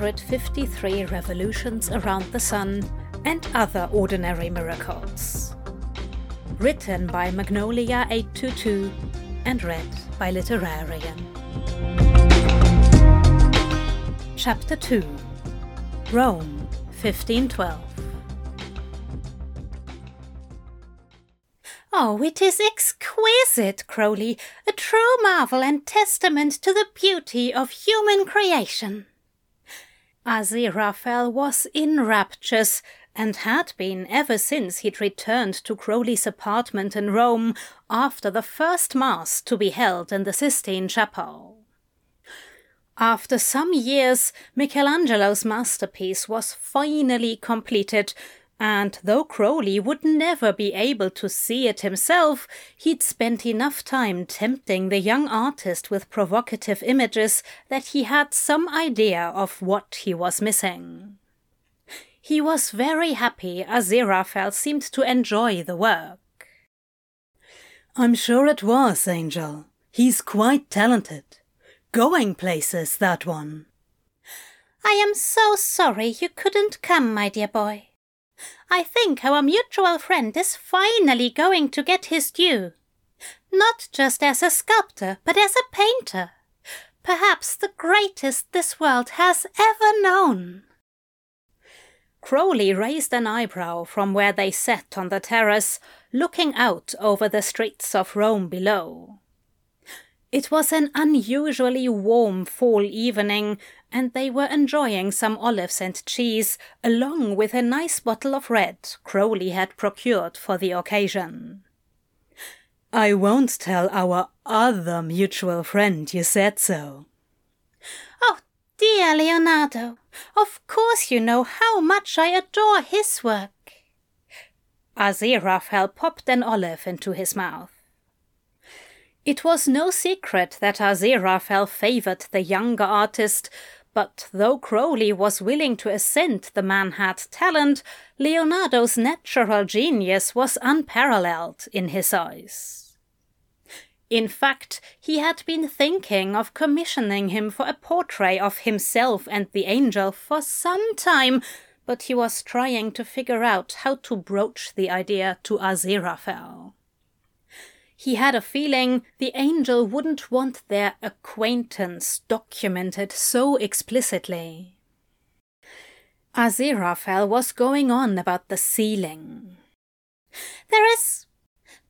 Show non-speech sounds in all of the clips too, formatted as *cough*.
153 revolutions around the sun, and other ordinary miracles. Written by Magnolia 822 and read by Literarian. Chapter 2 Rome, 1512. Oh, it is exquisite, Crowley, a true marvel and testament to the beauty of human creation. Aziraphale was in raptures, and had been ever since he'd returned to Crowley's apartment in Rome after the first Mass to be held in the Sistine Chapel. After some years, Michelangelo's masterpiece was finally completed, and though Crowley would never be able to see it himself, he'd spent enough time tempting the young artist with provocative images that he had some idea of what he was missing. He was very happy Aziraphale seemed to enjoy the work. I'm sure it was, Angel. He's quite talented. Going places, that one. I am so sorry you couldn't come, my dear boy. I think our mutual friend is finally going to get his due. Not just as a sculptor, but as a painter. Perhaps the greatest this world has ever known. Crowley raised an eyebrow from where they sat on the terrace, looking out over the streets of Rome below. It was an unusually warm fall evening, and they were enjoying some olives and cheese, along with a nice bottle of red Crowley had procured for the occasion. I won't tell our other mutual friend you said so. Oh, dear Leonardo, of course you know how much I adore his work. Aziraphale popped an olive into his mouth. It was no secret that Aziraphale favored the younger artist, but though Crowley was willing to assent the man had talent, Leonardo's natural genius was unparalleled in his eyes. In fact, he had been thinking of commissioning him for a portrait of himself and the angel for some time, but he was trying to figure out how to broach the idea to Aziraphale. He had a feeling the angel wouldn't want their acquaintance documented so explicitly. Aziraphale was going on about the ceiling. There is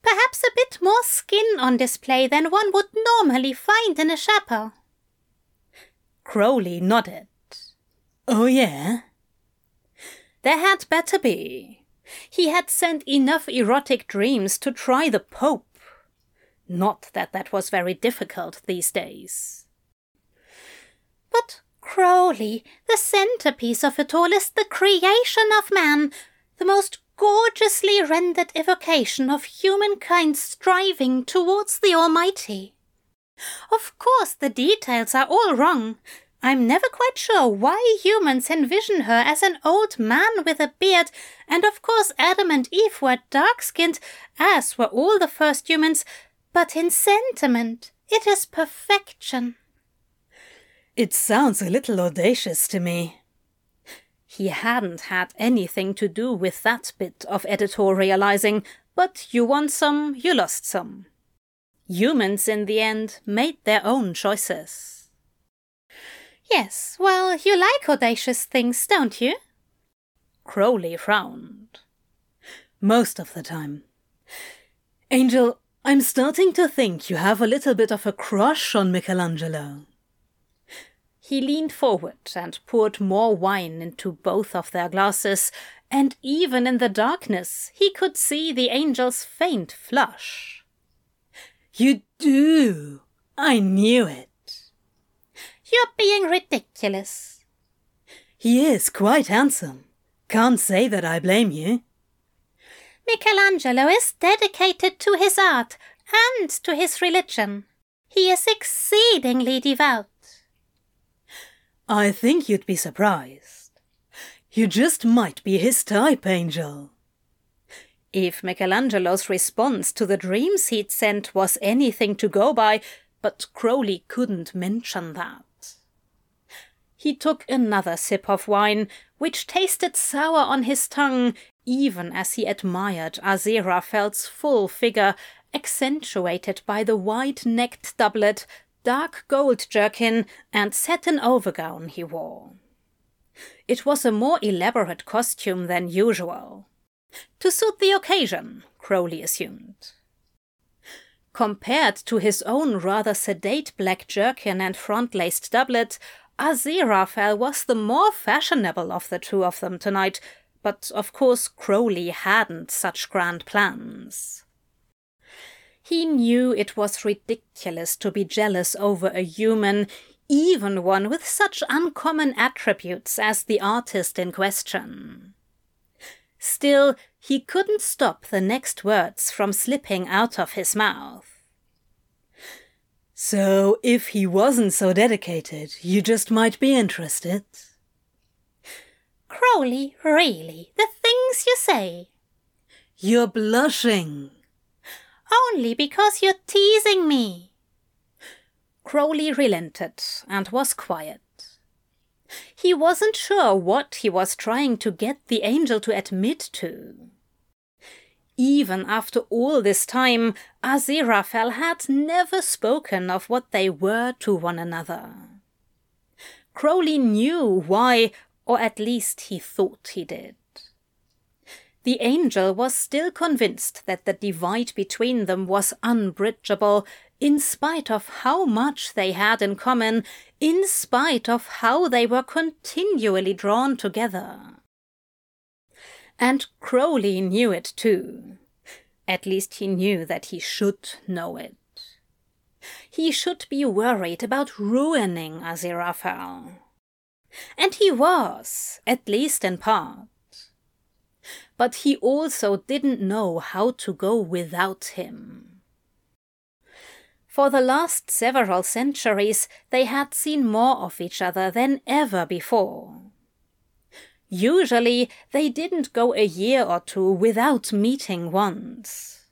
perhaps a bit more skin on display than one would normally find in a chapel. Crowley nodded. Oh, yeah? There had better be. He had sent enough erotic dreams to try the Pope. Not that that was very difficult these days. But, Crowley, the centerpiece of it all is the creation of man, the most gorgeously rendered evocation of humankind striving towards the Almighty. Of course, the details are all wrong. I'm never quite sure why humans envision her as an old man with a beard, and of course Adam and Eve were dark skinned, as were all the first humans, but in sentiment, it is perfection. It sounds a little audacious to me. He hadn't had anything to do with that bit of editorializing, but you won some, you lost some. Humans, in the end, made their own choices. Yes, well, you like audacious things, don't you? Crowley frowned. Most of the time. Angel, I'm starting to think you have a little bit of a crush on Michelangelo. He leaned forward and poured more wine into both of their glasses, and even in the darkness he could see the angel's faint flush. You do! I knew it. You're being ridiculous. He is quite handsome. Can't say that I blame you. Michelangelo is dedicated to his art and to his religion. He is exceedingly devout. I think you'd be surprised. You just might be his type, Angel. If Michelangelo's response to the dreams he'd sent was anything to go by, but Crowley couldn't mention that. He took another sip of wine, which tasted sour on his tongue, even as he admired Aziraphale's full figure, accentuated by the wide necked doublet, dark gold jerkin, and satin overgown he wore. It was a more elaborate costume than usual. To suit the occasion, Crowley assumed. Compared to his own rather sedate black jerkin and front laced doublet, Aziraphale was the more fashionable of the two of them tonight, but of course Crowley hadn't such grand plans. He knew it was ridiculous to be jealous over a human, even one with such uncommon attributes as the artist in question. Still, he couldn't stop the next words from slipping out of his mouth. So, if he wasn't so dedicated, you just might be interested. Crowley, really, the things you say. You're blushing. Only because you're teasing me. Crowley relented and was quiet. He wasn't sure what he was trying to get the angel to admit to. Even after all this time, Aziraphale had never spoken of what they were to one another. Crowley knew why, or at least he thought he did. The angel was still convinced that the divide between them was unbridgeable, in spite of how much they had in common, in spite of how they were continually drawn together. And Crowley knew it too. At least he knew that he should know it. He should be worried about ruining Aziraphale. And he was, at least in part. But he also didn't know how to go without him. For the last several centuries, they had seen more of each other than ever before. Usually, they didn't go a year or two without meeting once.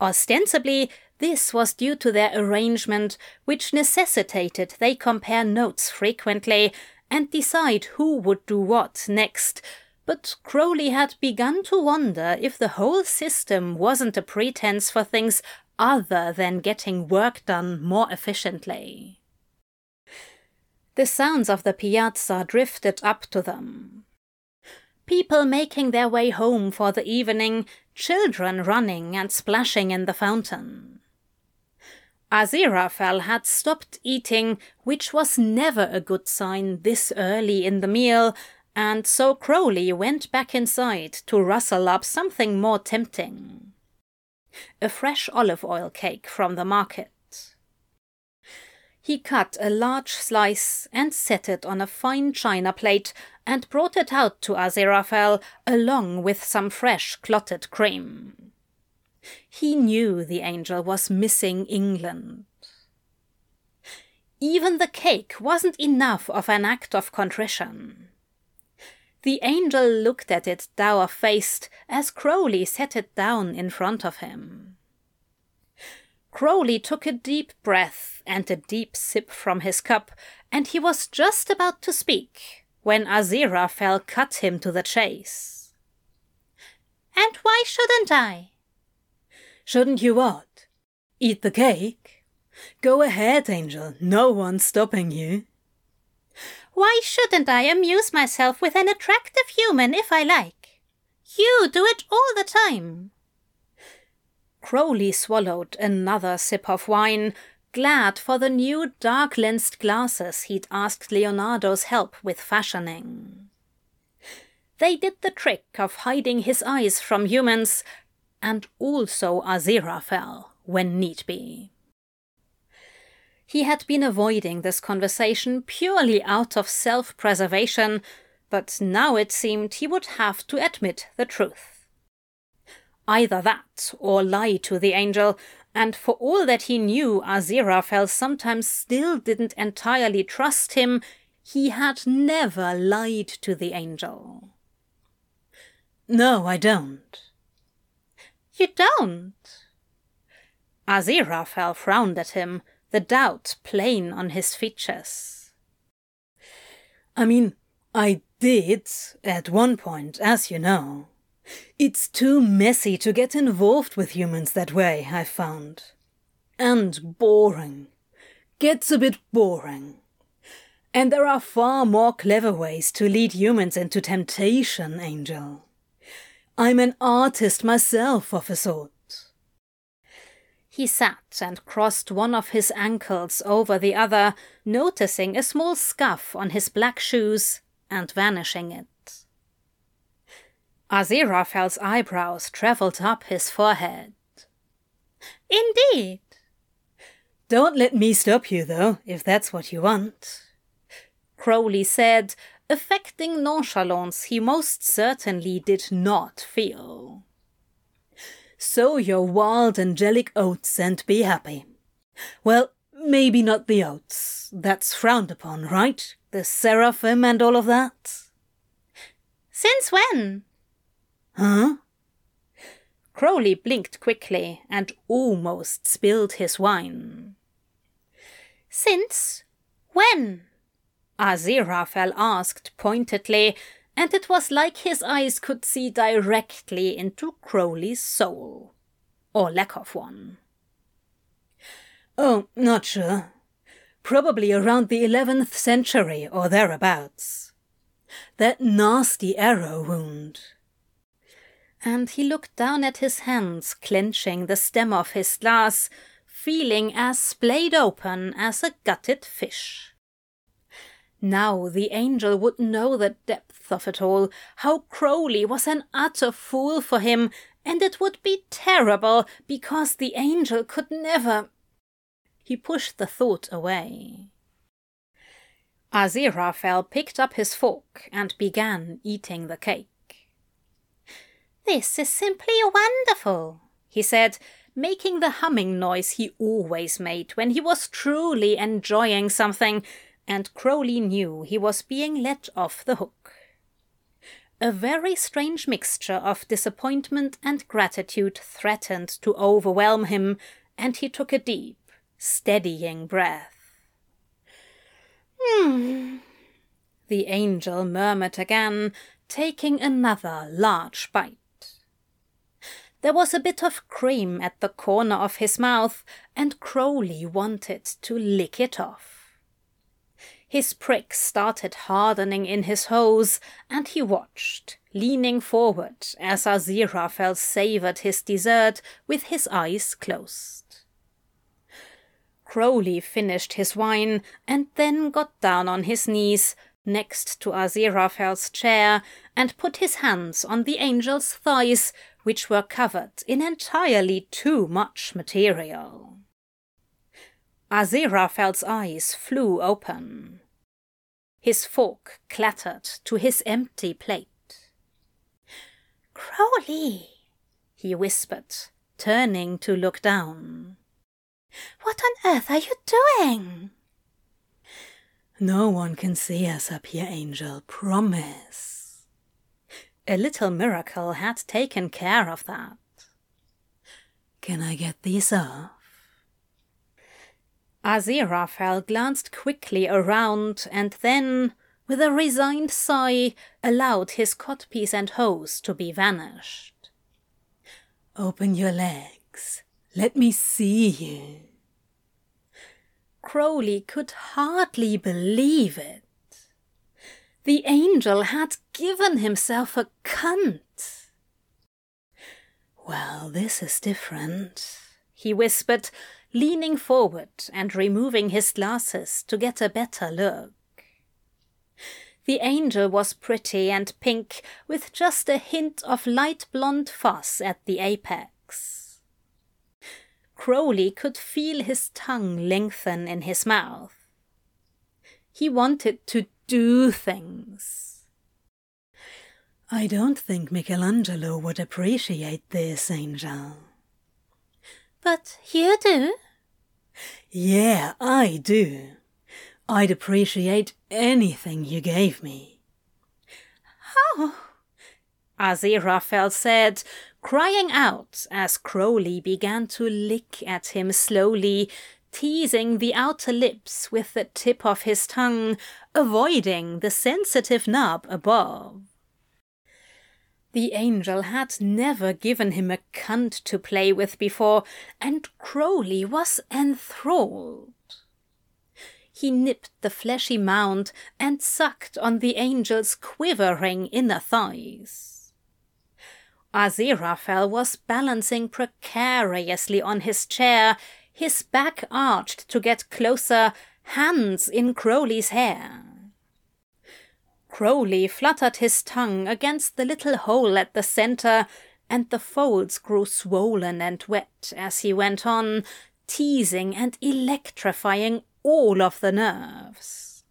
Ostensibly, this was due to their arrangement, which necessitated they compare notes frequently and decide who would do what next. But Crowley had begun to wonder if the whole system wasn't a pretense for things other than getting work done more efficiently. The sounds of the piazza drifted up to them. People making their way home for the evening, children running and splashing in the fountain. Aziraphale had stopped eating, which was never a good sign this early in the meal, and so Crowley went back inside to rustle up something more tempting. A fresh olive oil cake from the market. He cut a large slice and set it on a fine china plate and brought it out to Aziraphale along with some fresh clotted cream. He knew the angel was missing England. Even the cake wasn't enough of an act of contrition. The angel looked at it dour faced as Crowley set it down in front of him. Crowley took a deep breath and a deep sip from his cup, and he was just about to speak when Aziraphale cut him to the chase. And why shouldn't I? Shouldn't you what? Eat the cake? Go ahead, Angel. No one's stopping you. Why shouldn't I amuse myself with an attractive human if I like? You do it all the time. Crowley swallowed another sip of wine, glad for the new dark lensed glasses he'd asked Leonardo's help with fashioning. They did the trick of hiding his eyes from humans, and also Aziraphale, when need be. He had been avoiding this conversation purely out of self preservation, but now it seemed he would have to admit the truth. Either that, or lie to the angel, and for all that he knew Aziraphale sometimes still didn't entirely trust him, he had never lied to the angel. No, I don't. You don't? Aziraphale frowned at him, the doubt plain on his features. I mean, I did at one point, as you know. It's too messy to get involved with humans that way, I've found. And boring. Gets a bit boring. And there are far more clever ways to lead humans into temptation, Angel. I'm an artist myself, of a sort. He sat and crossed one of his ankles over the other, noticing a small scuff on his black shoes and vanishing it. Aziraphale's eyebrows travelled up his forehead. Indeed. Don't let me stop you, though, if that's what you want. Crowley said, affecting nonchalance he most certainly did not feel. Sow your wild angelic oats and be happy. Well, maybe not the oats. That's frowned upon, right? The seraphim and all of that? Since when? Huh? Crowley blinked quickly and almost spilled his wine. Since when? Aziraphale asked pointedly, and it was like his eyes could see directly into Crowley's soul. Or lack of one. Oh, not sure. Probably around the 11th century or thereabouts. That nasty arrow wound. And he looked down at his hands, clenching the stem of his glass, feeling as splayed open as a gutted fish. Now the angel would know the depth of it all, how Crowley was an utter fool for him, and it would be terrible because the angel could never. He pushed the thought away. Aziraphale picked up his fork and began eating the cake. This is simply wonderful, he said, making the humming noise he always made when he was truly enjoying something and Crowley knew he was being let off the hook. A very strange mixture of disappointment and gratitude threatened to overwhelm him, and he took a deep, steadying breath. Hmm, the angel murmured again, taking another large bite. There was a bit of cream at the corner of his mouth, and Crowley wanted to lick it off. His prick started hardening in his hose, and he watched, leaning forward as Aziraphale savoured his dessert with his eyes closed. Crowley finished his wine and then got down on his knees next to Aziraphale's chair and put his hands on the angel's thighs, which were covered in entirely too much material. Aziraphale's eyes flew open. His fork clattered to his empty plate. Crowley, he whispered, turning to look down. What on earth are you doing? No one can see us up here, Angel, promise. A little miracle had taken care of that. Can I get these off? Aziraphale glanced quickly around and then, with a resigned sigh, allowed his codpiece and hose to be vanished. Open your legs. Let me see you. Crowley could hardly believe it. The angel had given himself a cunt. Well, this is different, he whispered, leaning forward and removing his glasses to get a better look. The angel was pretty and pink, with just a hint of light blonde fuzz at the apex. Crowley could feel his tongue lengthen in his mouth. He wanted to do things. I don't think Michelangelo would appreciate this, Angel. But you do? Yeah, I do. I'd appreciate anything you gave me. Oh. How? Aziraphale said, crying out as Crowley began to lick at him slowly, teasing the outer lips with the tip of his tongue, avoiding the sensitive knob above. The angel had never given him a cunt to play with before, and Crowley was enthralled. He nipped the fleshy mound and sucked on the angel's quivering inner thighs. Aziraphale was balancing precariously on his chair, his back arched to get closer, hands in Crowley's hair. Crowley fluttered his tongue against the little hole at the center, and the folds grew swollen and wet as he went on, teasing and electrifying all of the nerves.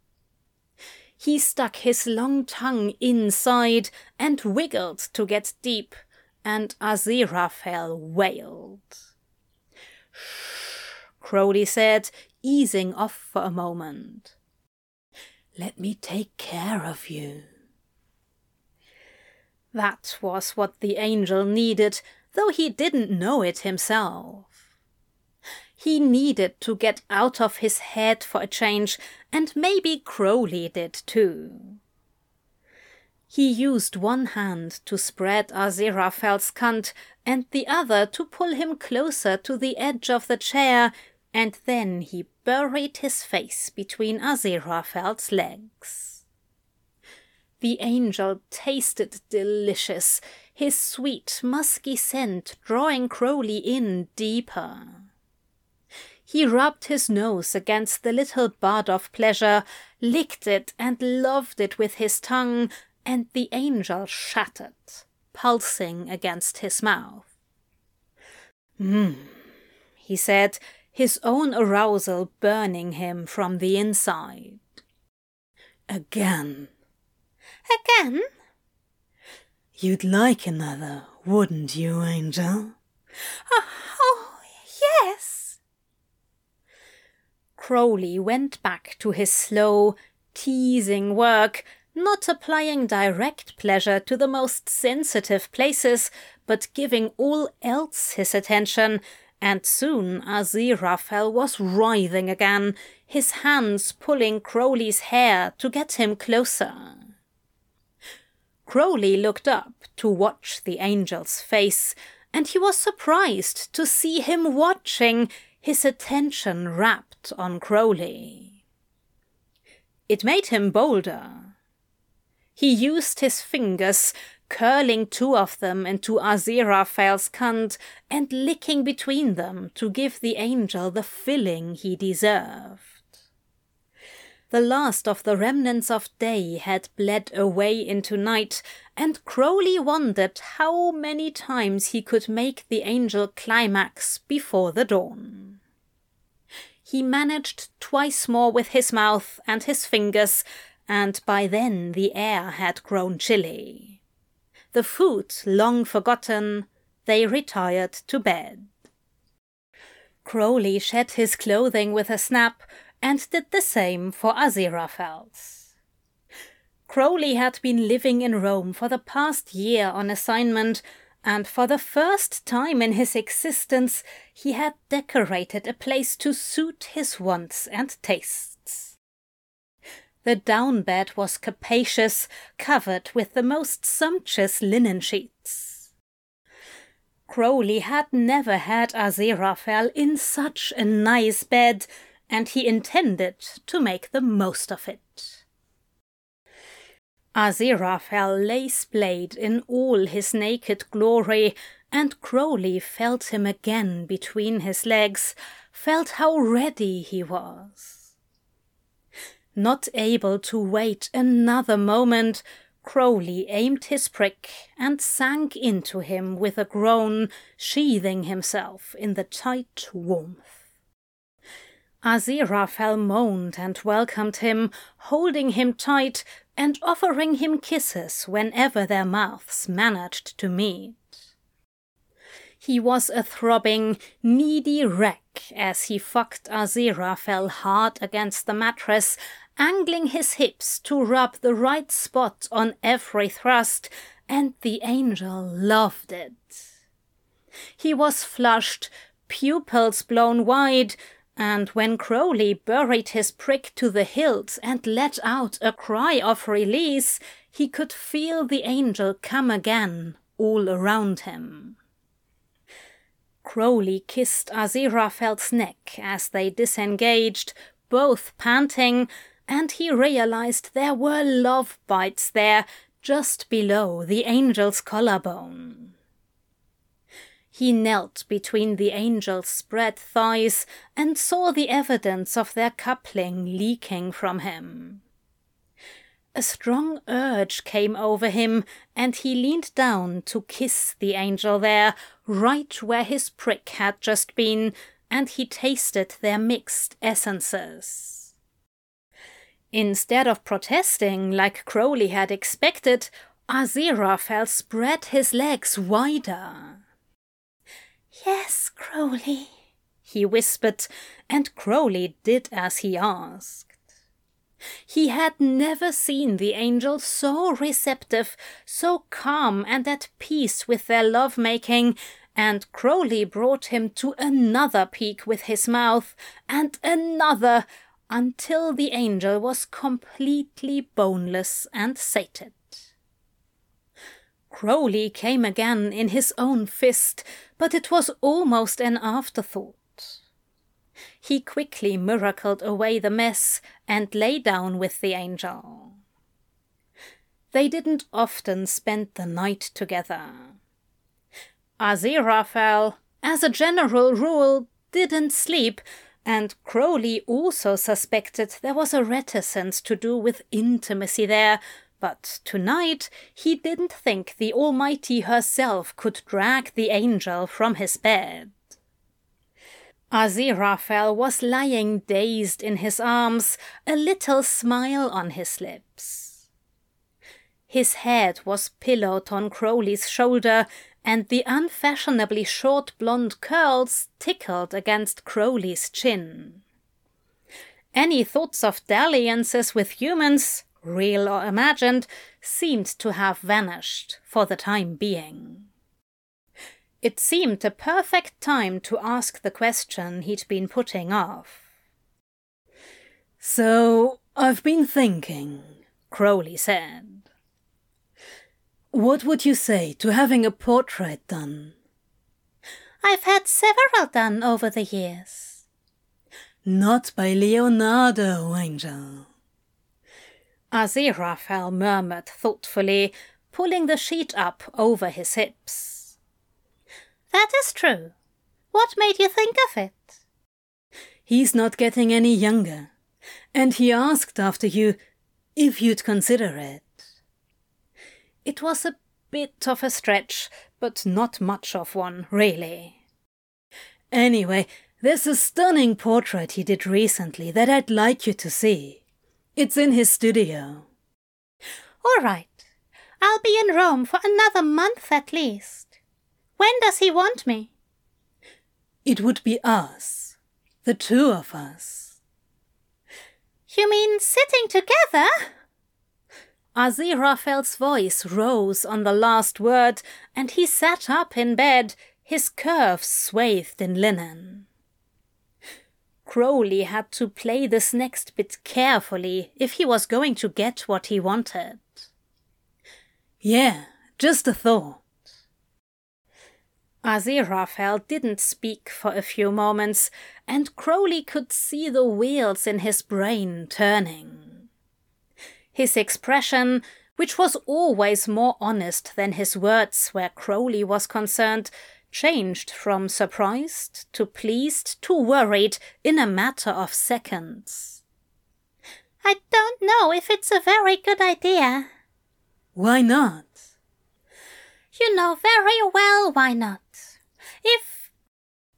He stuck his long tongue inside and wiggled to get deep, and Aziraphale wailed. Shh, Crowley said, easing off for a moment. Let me take care of you. That was what the angel needed, though he didn't know it himself. He needed to get out of his head for a change, and maybe Crowley did too. He used one hand to spread Aziraphale's cunt and the other to pull him closer to the edge of the chair and then he buried his face between Aziraphale's legs. The angel tasted delicious, his sweet, musky scent drawing Crowley in deeper. He rubbed his nose against the little bud of pleasure, licked it and loved it with his tongue, and the angel shattered, pulsing against his mouth. Hmm, he said, his own arousal burning him from the inside. Again. Again? You'd like another, wouldn't you, Angel? Oh, oh yes. Crowley went back to his slow, teasing work, not applying direct pleasure to the most sensitive places, but giving all else his attention and soon Aziraphale was writhing again, his hands pulling Crowley's hair to get him closer. Crowley looked up to watch the angel's face, and he was surprised to see him watching, his attention rapt on Crowley. It made him bolder. He used his fingers, curling two of them into Aziraphale's cunt and licking between them to give the angel the filling he deserved. The last of the remnants of day had bled away into night, and Crowley wondered how many times he could make the angel climax before the dawn. He managed twice more with his mouth and his fingers, and by then the air had grown chilly the food long forgotten, they retired to bed. Crowley shed his clothing with a snap and did the same for Aziraphale's. Crowley had been living in Rome for the past year on assignment, and for the first time in his existence he had decorated a place to suit his wants and tastes. The down bed was capacious, covered with the most sumptuous linen sheets. Crowley had never had Aziraphale in such a nice bed, and he intended to make the most of it. Aziraphale lay splayed in all his naked glory, and Crowley felt him again between his legs, felt how ready he was. Not able to wait another moment, Crowley aimed his prick and sank into him with a groan, sheathing himself in the tight warmth. Aziraphale moaned and welcomed him, holding him tight and offering him kisses whenever their mouths managed to meet. He was a throbbing, needy wreck as he fucked Aziraphale hard against the mattress angling his hips to rub the right spot on every thrust, and the angel loved it. He was flushed, pupils blown wide, and when Crowley buried his prick to the hilt and let out a cry of release, he could feel the angel come again all around him. Crowley kissed Aziraphale's neck as they disengaged, both panting, and he realized there were love bites there just below the angel's collarbone. He knelt between the angel's spread thighs and saw the evidence of their coupling leaking from him. A strong urge came over him, and he leaned down to kiss the angel there, right where his prick had just been, and he tasted their mixed essences. Instead of protesting like Crowley had expected, Aziraphale spread his legs wider. Yes, Crowley, he whispered, and Crowley did as he asked. He had never seen the angels so receptive, so calm and at peace with their love making, and Crowley brought him to another peak with his mouth, and another, until the angel was completely boneless and sated. Crowley came again in his own fist, but it was almost an afterthought. He quickly miracled away the mess and lay down with the angel. They didn't often spend the night together. Aziraphale, as a general rule, didn't sleep, and Crowley also suspected there was a reticence to do with intimacy there, but tonight he didn't think the Almighty herself could drag the angel from his bed. Aziraphale was lying dazed in his arms, a little smile on his lips. His head was pillowed on Crowley's shoulder, and the unfashionably short blonde curls tickled against Crowley's chin. Any thoughts of dalliances with humans, real or imagined, seemed to have vanished for the time being. It seemed a perfect time to ask the question he'd been putting off. So, I've been thinking, Crowley said. What would you say to having a portrait done? I've had several done over the years. Not by Leonardo, Angel. Aziraphale murmured thoughtfully, pulling the sheet up over his hips. That is true. What made you think of it? He's not getting any younger, and he asked after you if you'd consider it. It was a bit of a stretch, but not much of one, really. Anyway, there's a stunning portrait he did recently that I'd like you to see. It's in his studio. All right. I'll be in Rome for another month at least. When does he want me? It would be us. The two of us. You mean sitting together? Aziraphale's voice rose on the last word, and he sat up in bed, his curves swathed in linen. Crowley had to play this next bit carefully if he was going to get what he wanted. Yeah, just a thought. Aziraphale didn't speak for a few moments, and Crowley could see the wheels in his brain turning. His expression, which was always more honest than his words where Crowley was concerned, changed from surprised to pleased to worried in a matter of seconds. I don't know if it's a very good idea. Why not? You know very well why not. If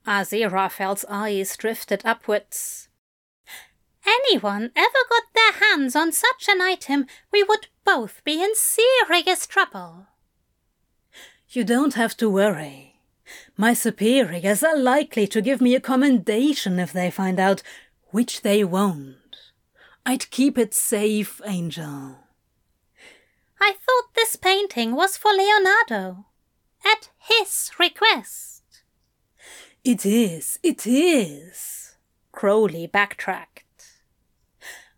Aziraphale's eyes drifted upwards. Anyone ever got their hands on such an item, we would both be in serious trouble. You don't have to worry. My superiors are likely to give me a commendation if they find out, which they won't. I'd keep it safe, Angel. I thought this painting was for Leonardo. At his request. It is, it is. Crowley backtracked.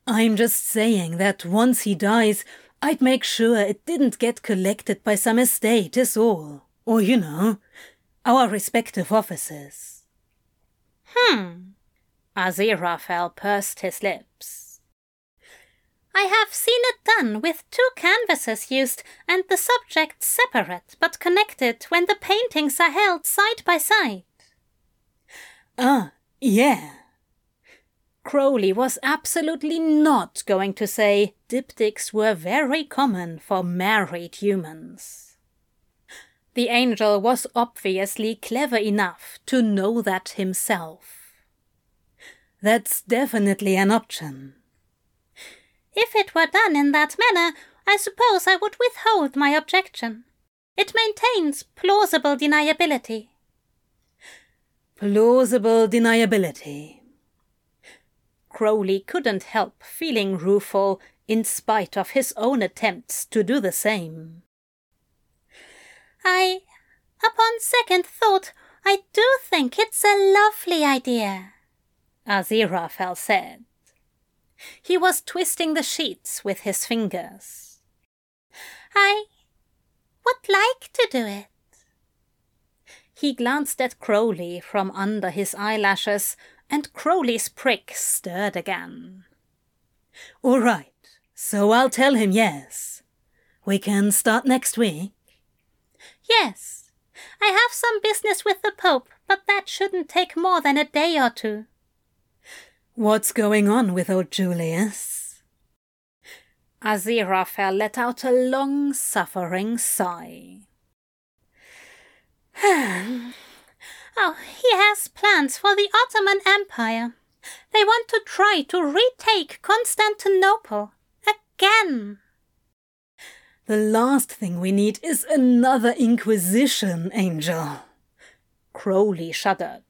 I'm just saying that once he dies, I'd make sure it didn't get collected by some estate, is all. Or, you know, our respective offices. Hmm. Aziraphale pursed his lips. I have seen it done with two canvases used and the subjects separate but connected when the paintings are held side by side. Ah, yeah. Crowley was absolutely not going to say diptychs were very common for married humans. The angel was obviously clever enough to know that himself. That's definitely an option. If it were done in that manner, I suppose I would withhold my objection. It maintains plausible deniability. Plausible deniability. Crowley couldn't help feeling rueful in spite of his own attempts to do the same. I, upon second thought, I do think it's a lovely idea, Aziraphale said. He was twisting the sheets with his fingers. I would like to do it. He glanced at Crowley from under his eyelashes, and Crowley's prick stirred again. All right, so I'll tell him yes. We can start next week. Yes. I have some business with the Pope, but that shouldn't take more than a day or two. What's going on with old Julius? Aziraphale let out a long suffering sigh. *sighs* oh, he has plans for the Ottoman Empire. They want to try to retake Constantinople again. The last thing we need is another Inquisition, Angel. Crowley shuddered.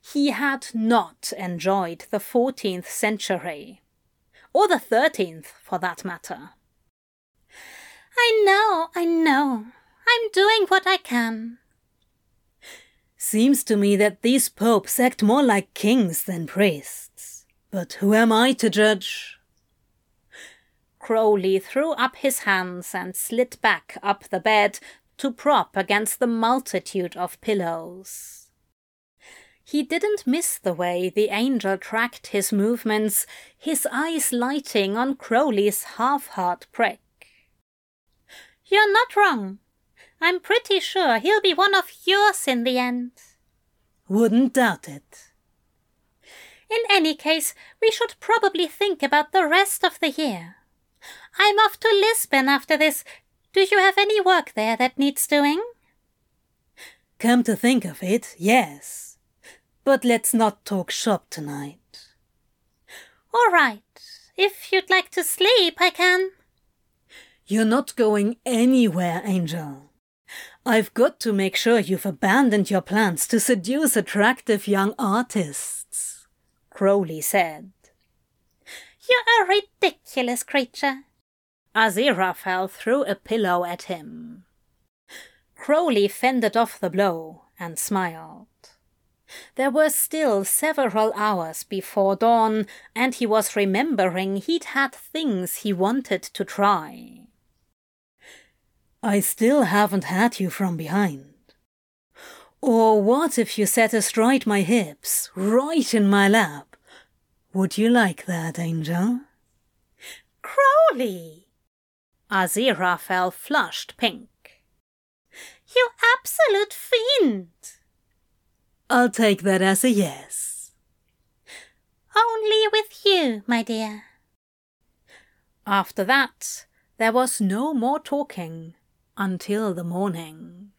He had not enjoyed the 14th century, or the 13th for that matter. I know, I know. I'm doing what I can. Seems to me that these popes act more like kings than priests. But who am I to judge? Crowley threw up his hands and slid back up the bed to prop against the multitude of pillows. He didn't miss the way the angel tracked his movements, his eyes lighting on Crowley's half-heart prick. You're not wrong. I'm pretty sure he'll be one of yours in the end. Wouldn't doubt it. In any case, we should probably think about the rest of the year. I'm off to Lisbon after this. Do you have any work there that needs doing? Come to think of it, yes. But let's not talk shop tonight. All right. If you'd like to sleep, I can. You're not going anywhere, Angel. I've got to make sure you've abandoned your plans to seduce attractive young artists, Crowley said. You're a ridiculous creature. Aziraphale threw a pillow at him. Crowley fended off the blow and smiled. There were still several hours before dawn, and he was remembering he'd had things he wanted to try. I still haven't had you from behind. Or what if you sat astride my hips, right in my lap? Would you like that, Angel? Crowley! Aziraphale flushed pink. You absolute fiend! I'll take that as a yes. Only with you, my dear. After that, there was no more talking until the morning.